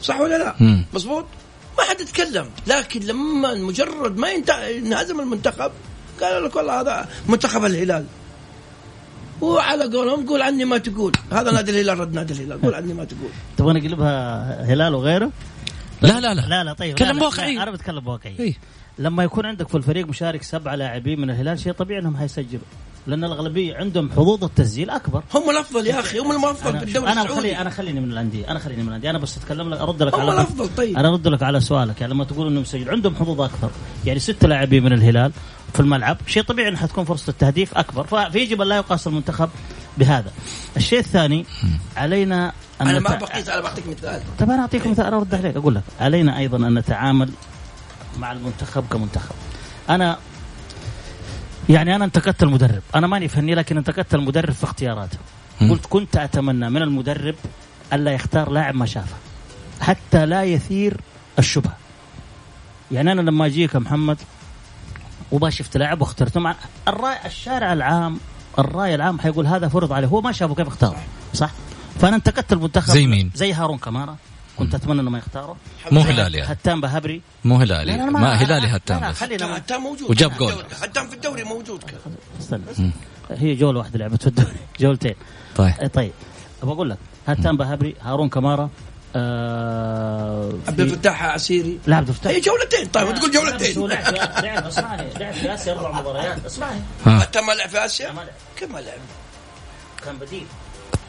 E: صح ولا لا؟ مظبوط؟ ما حد يتكلم. لكن لما مجرد ما ينهزم المنتخب قالوا لك والله هذا منتخب الهلال. وعلى قولهم قول عني ما تقول. هذا نادي الهلال رد نادي الهلال. قول عني ما تقول.
D: تبغى نقلبها هلال وغيره؟
A: لا لا لا.
D: لا لا طيب.
A: تكلم بواقعية.
D: أنا بتكلم بواقعية. لما يكون عندك في الفريق مشارك سبعة لاعبين من الهلال شيء طبيعي إنهم حيسجلوا. لأن الأغلبية عندهم حظوظ التسجيل أكبر.
E: هم الأفضل يا أخي هم الافضل
D: في الدوري أنا خلي أنا خليني من الأندية أنا خليني من الأندية. أنا بس أتكلم لك أرد لك
E: هم
D: على
E: الأفضل طيب.
D: أنا أرد لك على سؤالك. يعني لما تقول إنهم مسجل عندهم حظوظ أكثر يعني ست لاعبين من الهلال في الملعب شيء طبيعي ان حتكون فرصة التهديف أكبر. فيجب أن لا يقاس المنتخب بهذا. الشيء الثاني علينا
E: أن أنا ما بقيت أنا بعطيك مثال.
D: طب أنا أعطيك مثال أنا أرد عليك أقول لك. علينا أيضا أن نتعامل مع المنتخب كمنتخب. أنا يعني أنا انتقدت المدرب. أنا ماني فني لكن انتقدت المدرب في اختياراته. قلت كنت أتمنى من المدرب ألا يختار لاعب ما شافه حتى لا يثير الشبهة. يعني أنا لما أجيك يا محمد وما شفت لاعب واخترته مع الرأي الشارع العام الرأي العام حيقول هذا فرض عليه هو ما شافه كيف اختاره صح؟ فأنا انتقدت المنتخب
A: زي مين؟
D: زي هارون كمارا. كنت أتمنى إنه ما يختاره.
A: مو هلالي
D: هتان بهبري.
A: مو هلالي لا لا ما, ما هلالي هتان بس.
E: خلينا هتان موجود.
A: وجاب جول.
E: هتان في الدوري موجود
D: استنى هي جوله واحدة لعبت في الدوري. جولتين.
A: طيب.
D: طيب. أبغى أقول لك هتان بهبري هارون كمارا آه
E: عبد الفتاح عسيري
D: لا عبد الفتاح.
E: هي جولتين. طيب تقول جولتين.
D: لعب لعب اسمعني لعب في آسيا أربع مباريات. اسمعني
E: حتى ما لعب في آسيا؟ كم ما لعب؟
D: كان بديل.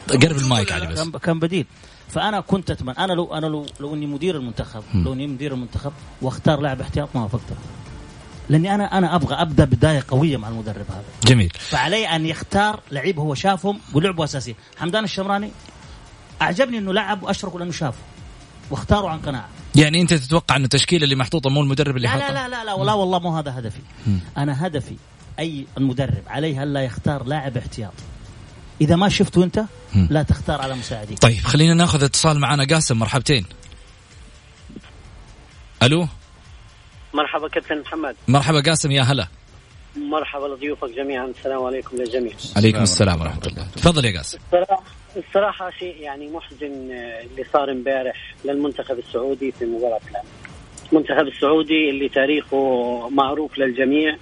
A: قرب المايك علي بس.
D: كان بديل. فأنا كنت أتمنى أنا لو أنا لو لو إني مدير المنتخب لو إني مدير المنتخب واختار لاعب احتياط ما وافقته. لأني أنا أنا أبغى أبدأ بداية قوية مع المدرب هذا.
A: جميل.
D: فعلي أن يختار لعيب هو شافهم ولعبوا أساسي. حمدان الشمراني أعجبني إنه لعب واشركوا لأنه شافه واختاروا عن قناعة.
A: يعني أنت تتوقع أن التشكيلة اللي محطوطة مو المدرب اللي
D: لا
A: حطها
D: لا لا لا لا والله والله مو هذا هدفي. أنا هدفي أي المدرب عليه الا يختار لاعب احتياط. إذا ما شفته انت لا تختار على مساعديك.
A: طيب خلينا ناخذ اتصال معنا. قاسم مرحبتين. ألو؟
G: مرحبا كابتن محمد.
A: مرحبا قاسم يا هلا.
G: مرحبا لضيوفك جميعا. السلام عليكم للجميع.
A: عليكم السلام ورحمة الله. تفضل يا قاسم.
G: الصراحه الصراحة شيء يعني محزن اللي صار امبارح للمنتخب السعودي في مباراة الأمس. المنتخب السعودي اللي تاريخه معروف للجميع.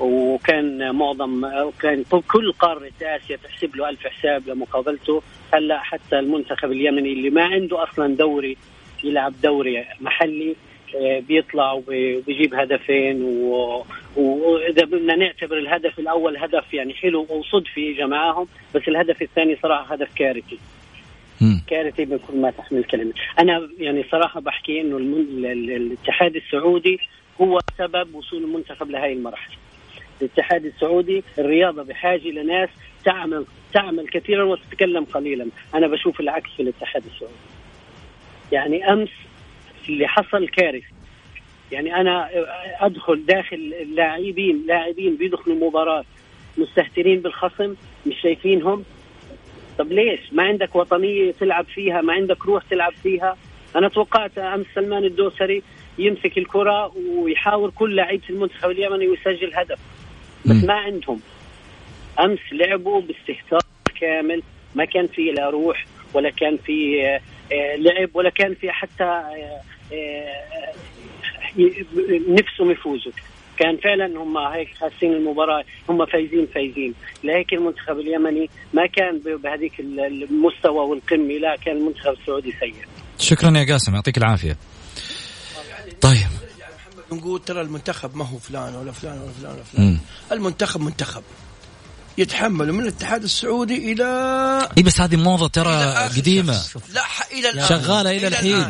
G: وكان معظم كان كل قارة آسيا تحسب له ألف حساب لمقابلته. هلأ حتى المنتخب اليمني اللي ما عنده أصلا دوري يلعب دوري محلي بيطلع وبيجيب هدفين وإذا بدنا نعتبر الهدف الأول هدف يعني حلو وصدفي اجى معاهم بس الهدف الثاني صراحة هدف كارثي. كارثي بكل ما تحمل الكلمة. أنا يعني صراحة بحكي إنه الاتحاد السعودي هو سبب وصول المنتخب لهي المرحلة. الاتحاد السعودي الرياضة بحاجة لناس تعمل تعمل كثيرا وتتكلم قليلا. أنا بشوف العكس في الاتحاد السعودي. يعني أمس اللي حصل كارثه يعني أنا أدخل داخل اللاعبين لاعبين بيدخلوا مباراة مستهترين بالخصم مش شايفينهم. طب ليش؟ ما عندك وطنية تلعب فيها ما عندك روح تلعب فيها. أنا توقعت أمس سلمان الدوسري يمسك الكرة ويحاول كل لعيبه المنتخب اليمني ويسجل هدف. بس ما عندهم. أمس لعبوا باستهتار كامل. ما كان في لا روح ولا كان في آه، آه، لعب ولا كان في حتى آه، نفسهم يفوزوا. كان فعلا هم هيك حاسين المباراة هم فايزين فايزين. لهيك المنتخب اليمني ما كان بهذيك المستوى والقمة لا كان المنتخب السعودي سيء.
A: شكرا يا قاسم يعطيك العافية. طيب.
E: نقول ترى المنتخب ما هو فلان ولا فلان ولا فلان ولا فلان. المنتخب منتخب. يتحملوا من الاتحاد السعودي إلى
A: إي بس هذه موضة ترى قديمة.
E: لا إلى الآن.
A: شغالة إلى الحين.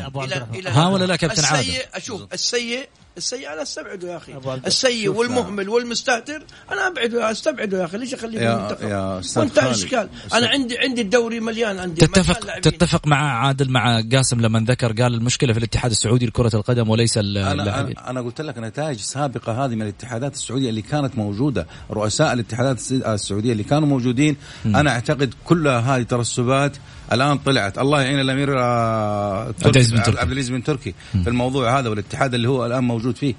A: ها ولا لا كابتن عادل؟
E: السيء أشوف السيء السيء أنا استبعده يا أخي. السيء والمهمل والمستهتر أنا ابعده استبعده يا أخي. ليش أخليه في المنتخب يا وانتهى الإشكال. أنا عندي عندي الدوري مليان عندي
A: تتفق تتفق مع عادل مع قاسم لما ذكر قال المشكلة في الاتحاد السعودي لكرة القدم وليس
C: أنا, أنا, أنا قلت لك نتائج سابقة هذه من الاتحادات السعودية اللي كانت موجودة. رؤساء الاتحادات السعودية اللي كانوا موجودين. م. أنا أعتقد كلها هذه ترسبات الآن طلعت. الله يعين الأمير
A: آه، عبد
C: العزيز بن تركي. في الموضوع هذا والاتحاد اللي هو الآن موجود فيه.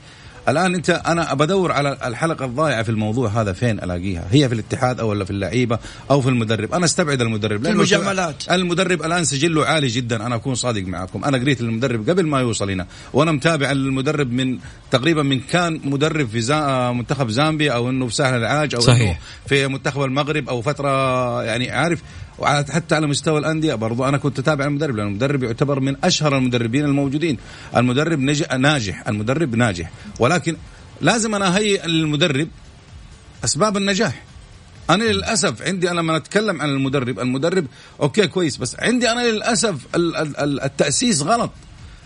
C: الآن أنت أنا بدور على الحلقة الضائعه في الموضوع هذا فين ألاقيها؟ هي في الاتحاد أو ولا في اللعيبة أو في المدرب؟ أنا أستبعد المدرب.
E: في المجاملات.
C: المدرب الآن سجله عالي جدا. أنا أكون صادق معكم. أنا قريت المدرب قبل ما يوصل هنا. وأنا متابع المدرب من تقريبا من كان مدرب في زا منتخب زامبيا أو إنه في ساحل العاج أو صحيح. انه في منتخب المغرب أو فترة يعني عارف وحتى على مستوى الأندية. برضو أنا كنت أتابع المدرب لأن المدرب يعتبر من أشهر المدربين الموجودين. المدرب ناجح المدرب ناجح. ولكن لازم أنا أهيئ المدرب أسباب النجاح. أنا للأسف عندي أنا لما أتكلم عن المدرب المدرب أوكي كويس بس عندي أنا للأسف التأسيس غلط.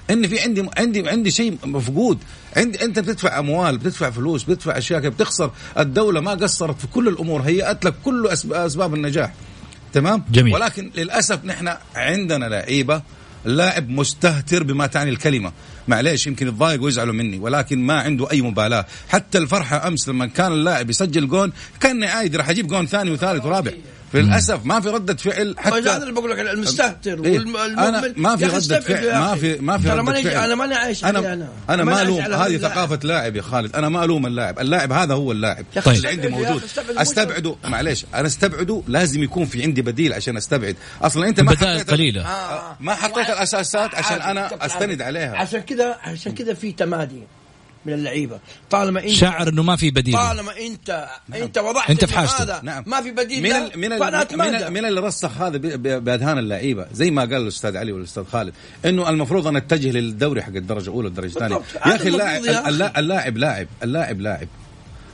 C: ان في عندي عندي عندي شيء مفقود. عندي أنت بتدفع أموال بتدفع فلوس بتدفع أشياء بتخسر. الدولة ما قصرت في كل الأمور هيأت لك كل أسباب النجاح. تمام؟
A: جميل.
C: ولكن للأسف نحن عندنا لعيبة لاعب مستهتر بما تعني الكلمة. معليش يمكن يتضايق ويزعلوا مني ولكن ما عنده أي مبالاة. حتى الفرحة أمس لما كان اللاعب يسجل جون كان عادي راح أجيب جون ثاني وثالث ورابع. للأسف ما في ردة فعل
E: حتى هذا اللي بقول لك المستهتر
C: إيه؟ أنا ما في ردة فعل ما في ما في ردة فعل.
E: أنا ماني عايش
C: أنا أنا, أنا ما ألوم هذه ثقافة لاعب يا خالد. أنا ما ألوم اللاعب. اللاعب هذا هو اللاعب. طيب. اللي عندي موجود. أستبعده. معليش أنا أستبعده. لازم يكون في عندي بديل عشان أستبعد. أصلا أنت ما
A: حطيت قليلة.
C: آه. ما حطيت الأساسات عشان أنا أستند عليها.
E: عشان كذا عشان كذا في تمادي. من اللعيبة. طالما انت
A: شاعر إنه ما في بديل.
E: طالما انت نعم. إنت وضحت
A: أنت في حاجته
E: نعم. ما في بديل
C: من ال من ال من, من اللي رسخ هذا بأذهان اللعيبة. زي ما قال الأستاذ علي والأستاذ خالد إنه المفروض أن نتجه للدوري حق الدرجة الأولى والدرجة الثانية. يا أخي اللاعب اللاعب لاعب اللاعب لاعب.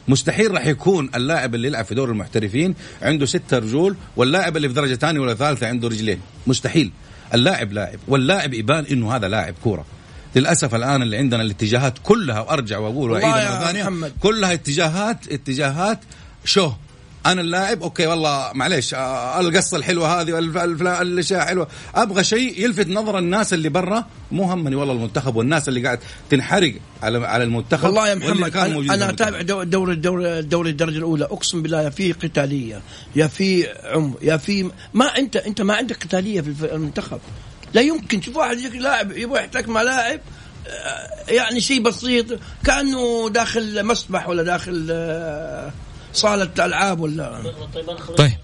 C: مستحيل راح يكون اللاعب اللي يلعب في دور المحترفين عنده ستة رجول واللاعب اللي في درجة ثانية ولا ثالثة عنده رجلين. مستحيل. اللاعب لاعب. واللاعب يبان إنه هذا لاعب كورة. للأسف الآن اللي عندنا الاتجاهات كلها وأرجع وأقول وأعيد مرة ثانية كلها اتجاهات اتجاهات شو؟ أنا اللاعب أوكي والله معليش القصة الحلوة هذه الأشياء حلوة. أبغى شيء يلفت نظر الناس اللي برا مو همني والله المنتخب والناس اللي قاعد تنحرق على على المنتخب
E: والله يا محمد أنا, أنا أتابع دوري الدوري الدوري الدرجة الأولى أقسم بالله يا في قتالية يا في عمر يا في ما انت أنت ما عندك قتالية في المنتخب. لا يمكن تشوف واحد يجيك لاعب يبغى يحتك مع لاعب آه، يعني شيء بسيط كأنه داخل مسبح ولا داخل آه، صالة ألعاب ولا.
A: طيب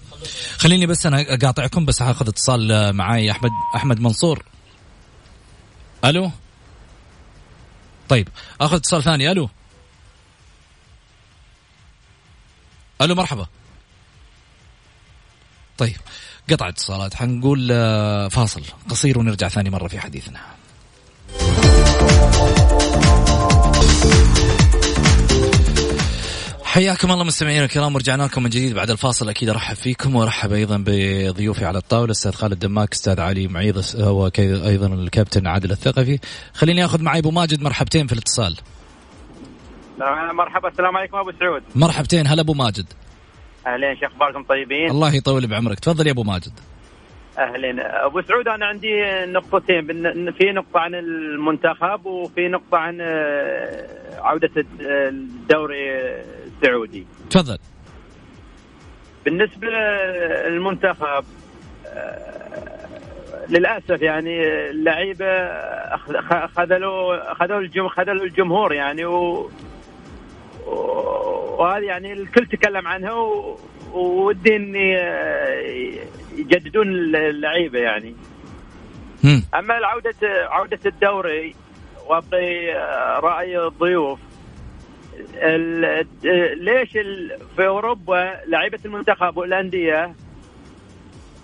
A: خليني بس أنا أقاطعكم بس هاخذ اتصال معاي أحمد أحمد منصور. ألو؟ طيب أخذ اتصال ثاني ألو؟ ألو مرحبا. طيب قطع اتصالات. حنقول آه، فاصل قصير ونرجع ثاني مرة في حديثنا. حياكم الله مستمعينا الكرام ورجعنا لكم من جديد بعد الفاصل. أكيد أرحب فيكم وأرحب أيضا بضيوفي على الطاولة أستاذ خالد دماك أستاذ علي معيض هو أيضا الكابتن عادل الثقفي. خليني آخذ معي أبو ماجد مرحبتين في الاتصال.
H: مرحبا السلام عليكم أبو سعود.
A: مرحبتين هلا أبو ماجد.
H: أهلين شو أخباركم طيبين؟
A: الله يطول بعمرك. تفضل يا أبو ماجد.
H: أهلين. أبو سعود أنا عندي نقطتين. في نقطة عن المنتخب وفي نقطة عن آه، عودة الدوري السعودي.
A: تفضل.
H: بالنسبة للمنتخب آه، للأسف يعني اللعيبة خذلوا خذلوا خذلوا الجمهور يعني و وهذه يعني الكل تكلم عنها ودي إني آه، يجددون اللعيبة يعني. أما عوده عودة الدوري وابغي آه، رأي الضيوف ليش في أوروبا لعيبة المنتخب والأندية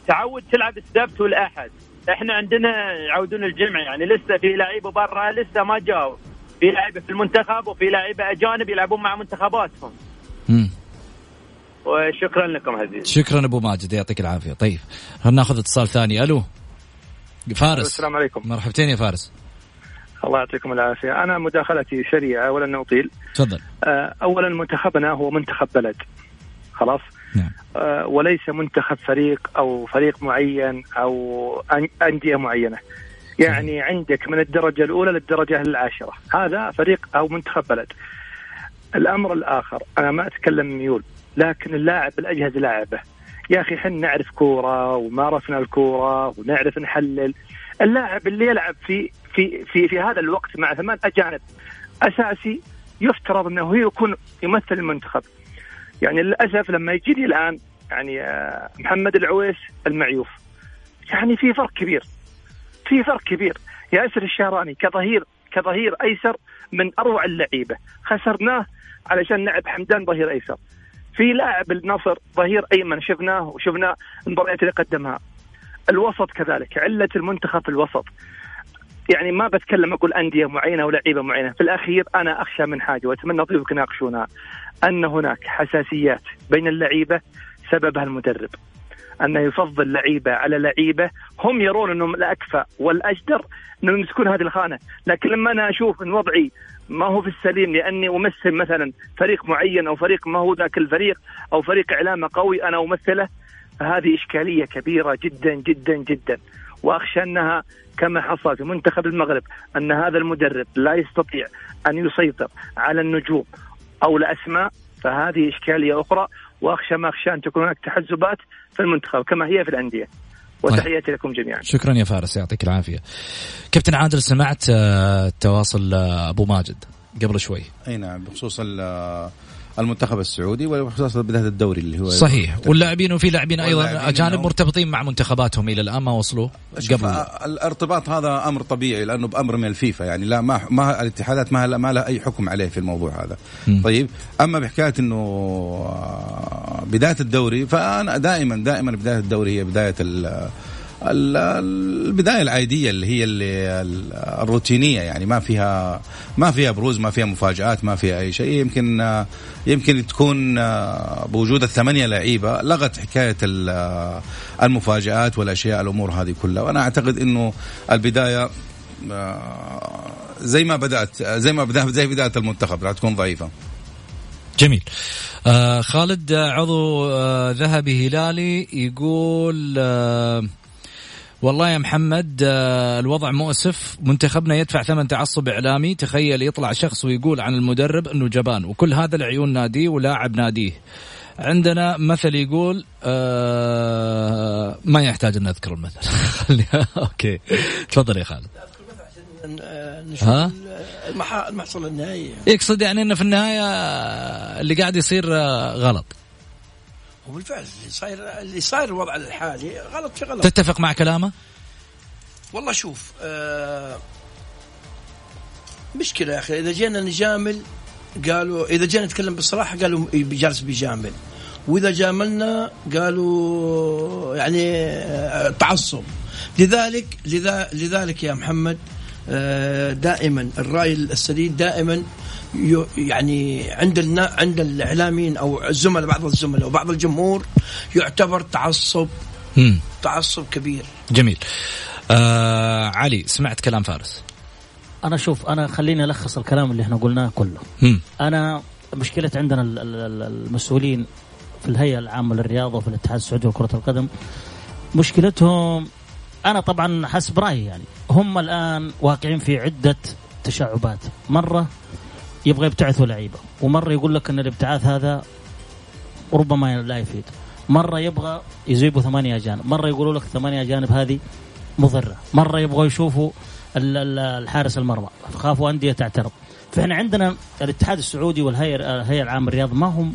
H: تعود تلعب السبت والأحد؟ إحنا عندنا يعودون الجمعه يعني لسه في لعيبة برا لسه ما جاوا. في لعيبة في المنتخب وفي لعيبة أجانب يلعبون مع منتخباتهم. امم وشكرا لكم عزيز
A: شكرا أبو ماجد يعطيك العافية. طيب خلينا ناخذ اتصال ثاني. ألو فارس.
I: السلام عليكم.
A: مرحبتين يا فارس.
I: الله يعطيكم العافية. أنا مداخلتي سريعة ولن أطيل.
A: تفضل.
I: آه، اولا منتخبنا هو منتخب بلد. خلاص؟
A: نعم.
I: آه وليس منتخب فريق أو فريق معين أو أندية معينة. يعني عندك من الدرجة الأولى للدرجة العاشرة. هذا فريق أو منتخب بلد. الأمر الآخر أنا ما أتكلم ميول لكن اللاعب الأجهزة لاعبه. يا أخي إحنا نعرف كورة ومارسنا الكورة ونعرف نحلل. اللاعب اللي يلعب في في في في هذا الوقت مع ثمان أجانب أساسي يفترض أنه يكون يمثل المنتخب. يعني للأسف لما يجيني الآن يعني آه، محمد العويس المعيوف. يعني في فرق كبير. في فرق كبير. ياسر الشهراني كظهير كظهير أيسر من أروع اللعيبة. خسرناه علشان نلعب حمدان ظهير أيسر. في لاعب النصر ظهير أيمن شفناه وشفنا المباريات اللي قدمها. الوسط كذلك علة المنتخب في الوسط. يعني ما بتكلم أقول أندية معينة ولعيبة معينة. في الأخير أنا أخشى من حاجة وأتمنى ضيوفك يناقشونها أن هناك حساسيات بين اللعيبة سببها المدرب. انه يفضل لعيبه على لعيبة هم يرون أنهم الاكفى والأجدر أنهم يمسكون هذه الخانة، لكن لما أنا أشوف إن وضعي ما هو في السليم لأني أمثل مثلا فريق معين أو فريق ما هو ذاك الفريق أو فريق اعلامه قوي أنا أمثله فهذه إشكالية كبيرة جدا جدا جدا. وأخشى أنها كما حصل في منتخب المغرب أن هذا المدرب لا يستطيع أن يسيطر على النجوم أو الأسماء فهذه إشكالية أخرى. وأخشى ما أخشى أن تكون هناك تحزبات في المنتخب كما هي في الأندية. وتحياتي طيب. لكم جميعا.
A: شكرا يا فارس يعطيك العافية. كابتن عادل سمعت آه، تواصل آه، أبو ماجد قبل شوي؟
C: أي نعم بخصوص المنتخب السعودي وخصوصا بدايه الدوري اللي هو
A: صحيح. واللاعبين وفي لاعبين أيضا أجانب مرتبطين مع منتخباتهم إلى الآن ما وصلوا قبل؟
C: الارتباط هذا أمر طبيعي لأنه بأمر من الفيفا يعني لا ما ما الاتحادات ما ما لها أي حكم عليه في الموضوع هذا. م. طيب أما بحكاية إنه آه، بداية الدوري فأنا دائما دائما بداية الدوري هي بداية البداية العادية اللي هي اللي الروتينية يعني ما فيها ما فيها بروز ما فيها مفاجآت ما فيها أي شيء. يمكن يمكن تكون بوجود الثمانية لعيبة لغت حكاية المفاجآت والأشياء الأمور هذه كلها. وأنا أعتقد إنه البداية زي ما بدأت زي ما بدات زي بداية المنتخب راح تكون ضعيفة.
A: جميل. آه خالد عضو آه ذهبي هلالي يقول آه والله يا محمد آه، الوضع مؤسف. منتخبنا يدفع ثمن تعصب إعلامي. تخيل يطلع شخص ويقول عن المدرب إنه جبان. وكل هذا العيون ناديه ولاعب ناديه. عندنا مثل يقول آه ما يحتاج أن نذكر المثل. أوكي. تفضل يا خالد.
E: ها؟ المحصول النهائي.
A: يقصد يعني إنه في النهاية اللي قاعد يصير آه، غلط.
E: وبالفعل اللي صاير اللي صاير الوضع الحالي غلط في غلط.
A: تتفق مع كلامه؟
E: والله شوف آه مشكلة يا أخي. إذا جينا نجامل قالوا إذا جينا نتكلم بصراحه قالوا جالس بيجامل. وإذا جاملنا قالوا يعني آه، تعصب. لذلك لذلك يا محمد آه، دائما الرأي السديد دائما يعني عند النا عند الإعلاميين أو الزملاء بعض الزملاء وبعض الجمهور يعتبر تعصب مم. تعصب كبير.
A: جميل. آه علي سمعت كلام فارس.
D: أنا شوف أنا خليني ألخص الكلام اللي إحنا قلناه كله. مم. أنا مشكلة عندنا المسؤولين في الهيئة العامة للرياضة وفي الاتحاد السعودي لكرة القدم مشكلتهم أنا طبعا حسب رأيي يعني هم الآن واقعين في عدة تشعبات. مرة يبغى يبتعثوا لعيبة. ومرة يقول لك إن الابتعاث هذا ربما لا يفيد. مرة يبغى يجيبوا ثمانية أجانب. مرة يقولوا لك ثمانية أجانب هذه مضرة. مرة يبغوا يشوفوا الحارس المرمى. خافوا أندية تعترض. فإحنا عندنا الاتحاد السعودي والهيئه الهيئة العامة للرياض ما هم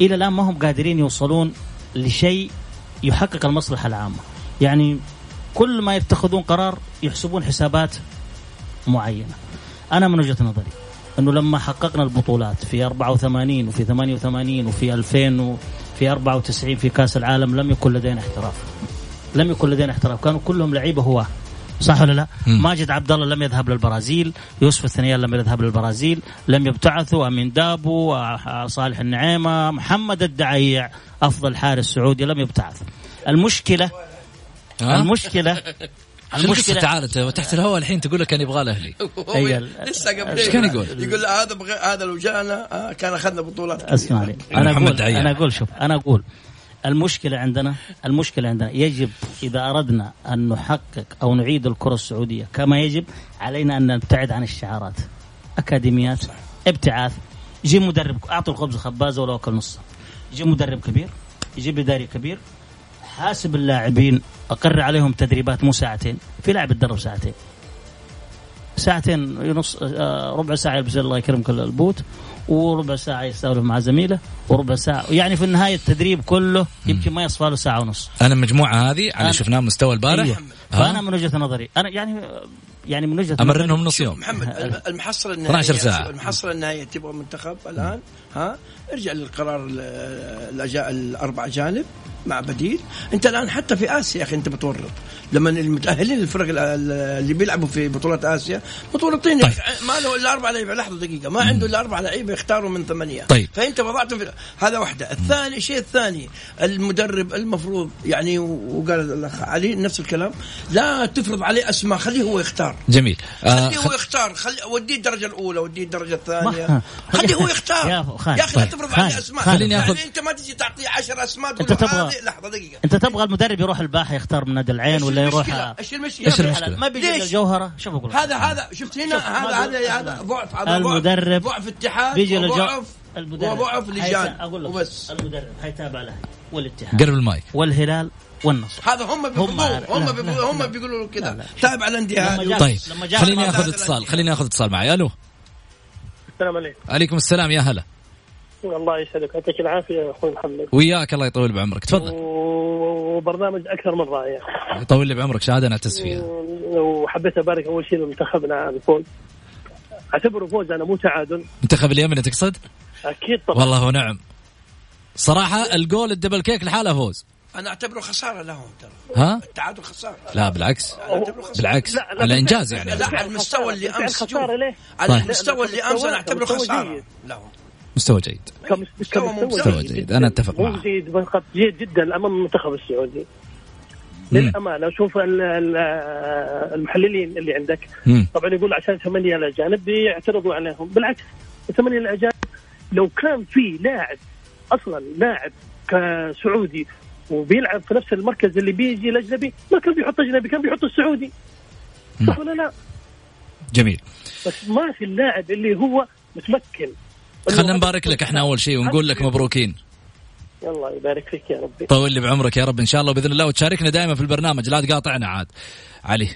D: إلى الآن ما هم قادرين يوصلون لشيء يحقق المصلحة العامة. يعني كل ما يتخذون قرار يحسبون حسابات معينة. أنا من وجهة نظري. أنه لما حققنا البطولات في 84 وفي 88 وفي 2000 وفي 94 في كأس العالم لم يكن لدينا احتراف. لم يكن لدينا احتراف. كانوا كلهم لعيبة هواة. صح ولا لا؟ مم. ماجد عبد الله لم يذهب للبرازيل، يوسف الثنيان لم يذهب للبرازيل، لم يبتعثوا. أمين دابو، صالح النعيمة، محمد الدعيع أفضل حارس سعودي لم يبتعث. المشكلة المشكلة
A: المشكلة؟ تعال تحت الهواء الحين تقول لك كان يبغى الاهلي
E: لسه قبل
A: إيش كان يقول؟
E: يقول هذا بغ... هذا لو جانا آه، كان أخذنا بطولات
D: اسمعني أنا أقول أنا أقول شوف أنا أقول المشكلة عندنا المشكلة عندنا يجب إذا أردنا أن نحقق أو نعيد الكرة السعودية كما يجب علينا أن نبتعد عن الشعارات. أكاديميات ابتعاث يجيب مدرب أعطوا الخبز خبازة ولو أكل نص. يجيب مدرب كبير يجيب إداري كبير حاسب اللاعبين اقر عليهم تدريبات مو ساعتين في لاعب يتدرب ساعتين. ساعتين نص آه، ربع ساعة يلبس الله يكرمك البوت وربع ساعة يستولف مع زميله وربع ساعة يعني في النهاية التدريب كله يمكن ما يصفى له ساعة ونص.
A: أنا المجموعه هذه اللي شفناه مستوى البارح.
D: أيه. فأنا من وجهة نظري أنا يعني يعني من وجهة
A: أمرنهم نص يوم.
E: محمد المحصله النهائيه
A: 12 ساعة.
E: المحصله النهائيه تبغى منتخب الآن ها؟ ارجع للقرار الأربع جانب. مع بديل. انت الآن حتى في آسيا يا أخي انت بتورط. لما المتأهلين الفرق اللي بيلعبوا في بطولات آسيا متورطين طيب. ما له إلا أربع لعيبة. لحظة دقيقة. ما عنده إلا أربع لعيبة يختاروا من ثمانية.
A: طيب.
E: فأنت وضعته في هذا واحدة. الثاني الشيء الثاني المدرب المفروض يعني وقال الاخ علي نفس الكلام لا تفرض عليه أسماء خليه هو يختار.
A: جميل.
E: آه خليه هو يختار. خلي وديه الدرجة الأولى وديه الدرجة الثانية. خليه هو يختار. يا أخي لا طيب. تفرض عليه أسماء. خليني اخذ يعني أنت ما تجي تعطيه 10 أسماء
D: أنت تبغى لحظة دقيقة. أنت تبغى المدرب يروح الباحة يختار من نادي العين ولا يروح
E: إيش المشكلة؟
D: إيش المشكلة؟ ما بيجي الجوهره شوف أقول
E: هذا هذا شفت هنا؟ هذا هذا هذا ضعف
D: هذا المدرب
E: ضعف اتحاد
D: بيجي
E: للجو المدرب. وضعف لجان.
D: أقول لك. وبس. المدرب حيتابع الاهلي والاتحاد.
A: قرب المايك.
D: والهلال والنصر.
E: هذا هم هم هم هم بيقولوا كذا. تابع الانديه
A: طيب خليني آخذ اتصال خليني آخذ اتصال معي. ألو.
J: السلام عليكم.
A: عليكم السلام يا هلا.
J: الله يسعدك. يعطيك العافية يا أخوي محمد.
A: وياك الله يطول بعمرك. تفضل.
J: وبرنامج أكثر من رائع.
A: يطول لي بعمرك شهاده نعتز فيها
J: وحبيت أبارك أول شيء لمنتخبنا الفوز أعتبره فوز أنا مو تعادل.
A: منتخب اليمن تقصد؟
J: أكيد طبعا.
A: والله ونعم صراحة ال goal ال double kick لحاله فوز.
E: أنا أعتبره خسارة لهم ترى.
A: ها؟
E: التعادل خسارة.
A: لا بالعكس. بالعكس. لا لا على انجاز يعني.
E: لا على المستوى اللي امس على طيب. المستوى اللي امس أنا أعتبره خسارة لهم.
A: مستوى جيد.
J: كمستوى
A: مستوى جيد. أنا أتفق معك.
J: جيد فقط جيد جدا أمام المنتخب السعودي. للأمانة شوف المحللين اللي عندك.
A: مم.
J: طبعا يقول عشان ثمانية الاجانب بيعترضوا عليهم. بالعكس الثمانيه الاجانب لو كان في لاعب أصلا لاعب كسعودي وبيلعب في نفس المركز اللي بيجي الأجنبي ما كان بيحط أجنبي كان بيحط السعودي. صح ولا لا؟
A: جميل.
J: بس ما في اللاعب اللي هو متمكن.
A: خلينا نبارك لك إحنا أول شيء ونقول لك مبروكين.
J: الله يبارك فيك يا ربي.
A: طول لي بعمرك يا رب إن شاء الله باذن الله. وتشاركنا دائما في البرنامج. لا تقاطعنا عاد. علي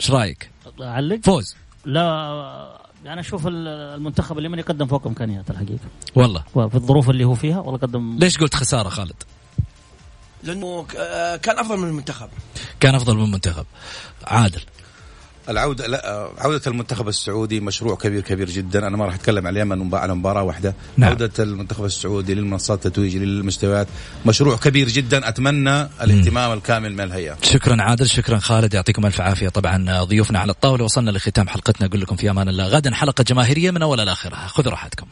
A: إيش رأيك؟
D: أعلق؟
A: فوز.
D: لا يعني أشوف المنتخب اليمني قدم فوق إمكانياته الحقيقة.
A: والله.
D: في الظروف اللي هو فيها والله قدم؟
A: ليش قلت خسارة خالد؟
E: لأنه كان أفضل من المنتخب.
A: كان أفضل من المنتخب. عادل.
C: العودة لا عودة المنتخب السعودي مشروع كبير كبير جدا. أنا ما راح أتكلم على اليمن على مباراة واحدة. نعم. عودة المنتخب السعودي للمنصات التتويج للمستويات مشروع كبير جدا. أتمنى الاهتمام. الكامل من الهيئة.
A: شكرا عادل شكرا خالد. يعطيكم ألف عافية. طبعا ضيوفنا على الطاولة وصلنا لختام حلقتنا. أقول لكم في أمان الله. غدا حلقة جماهيرية من أولها لآخرها خذوا راحتكم.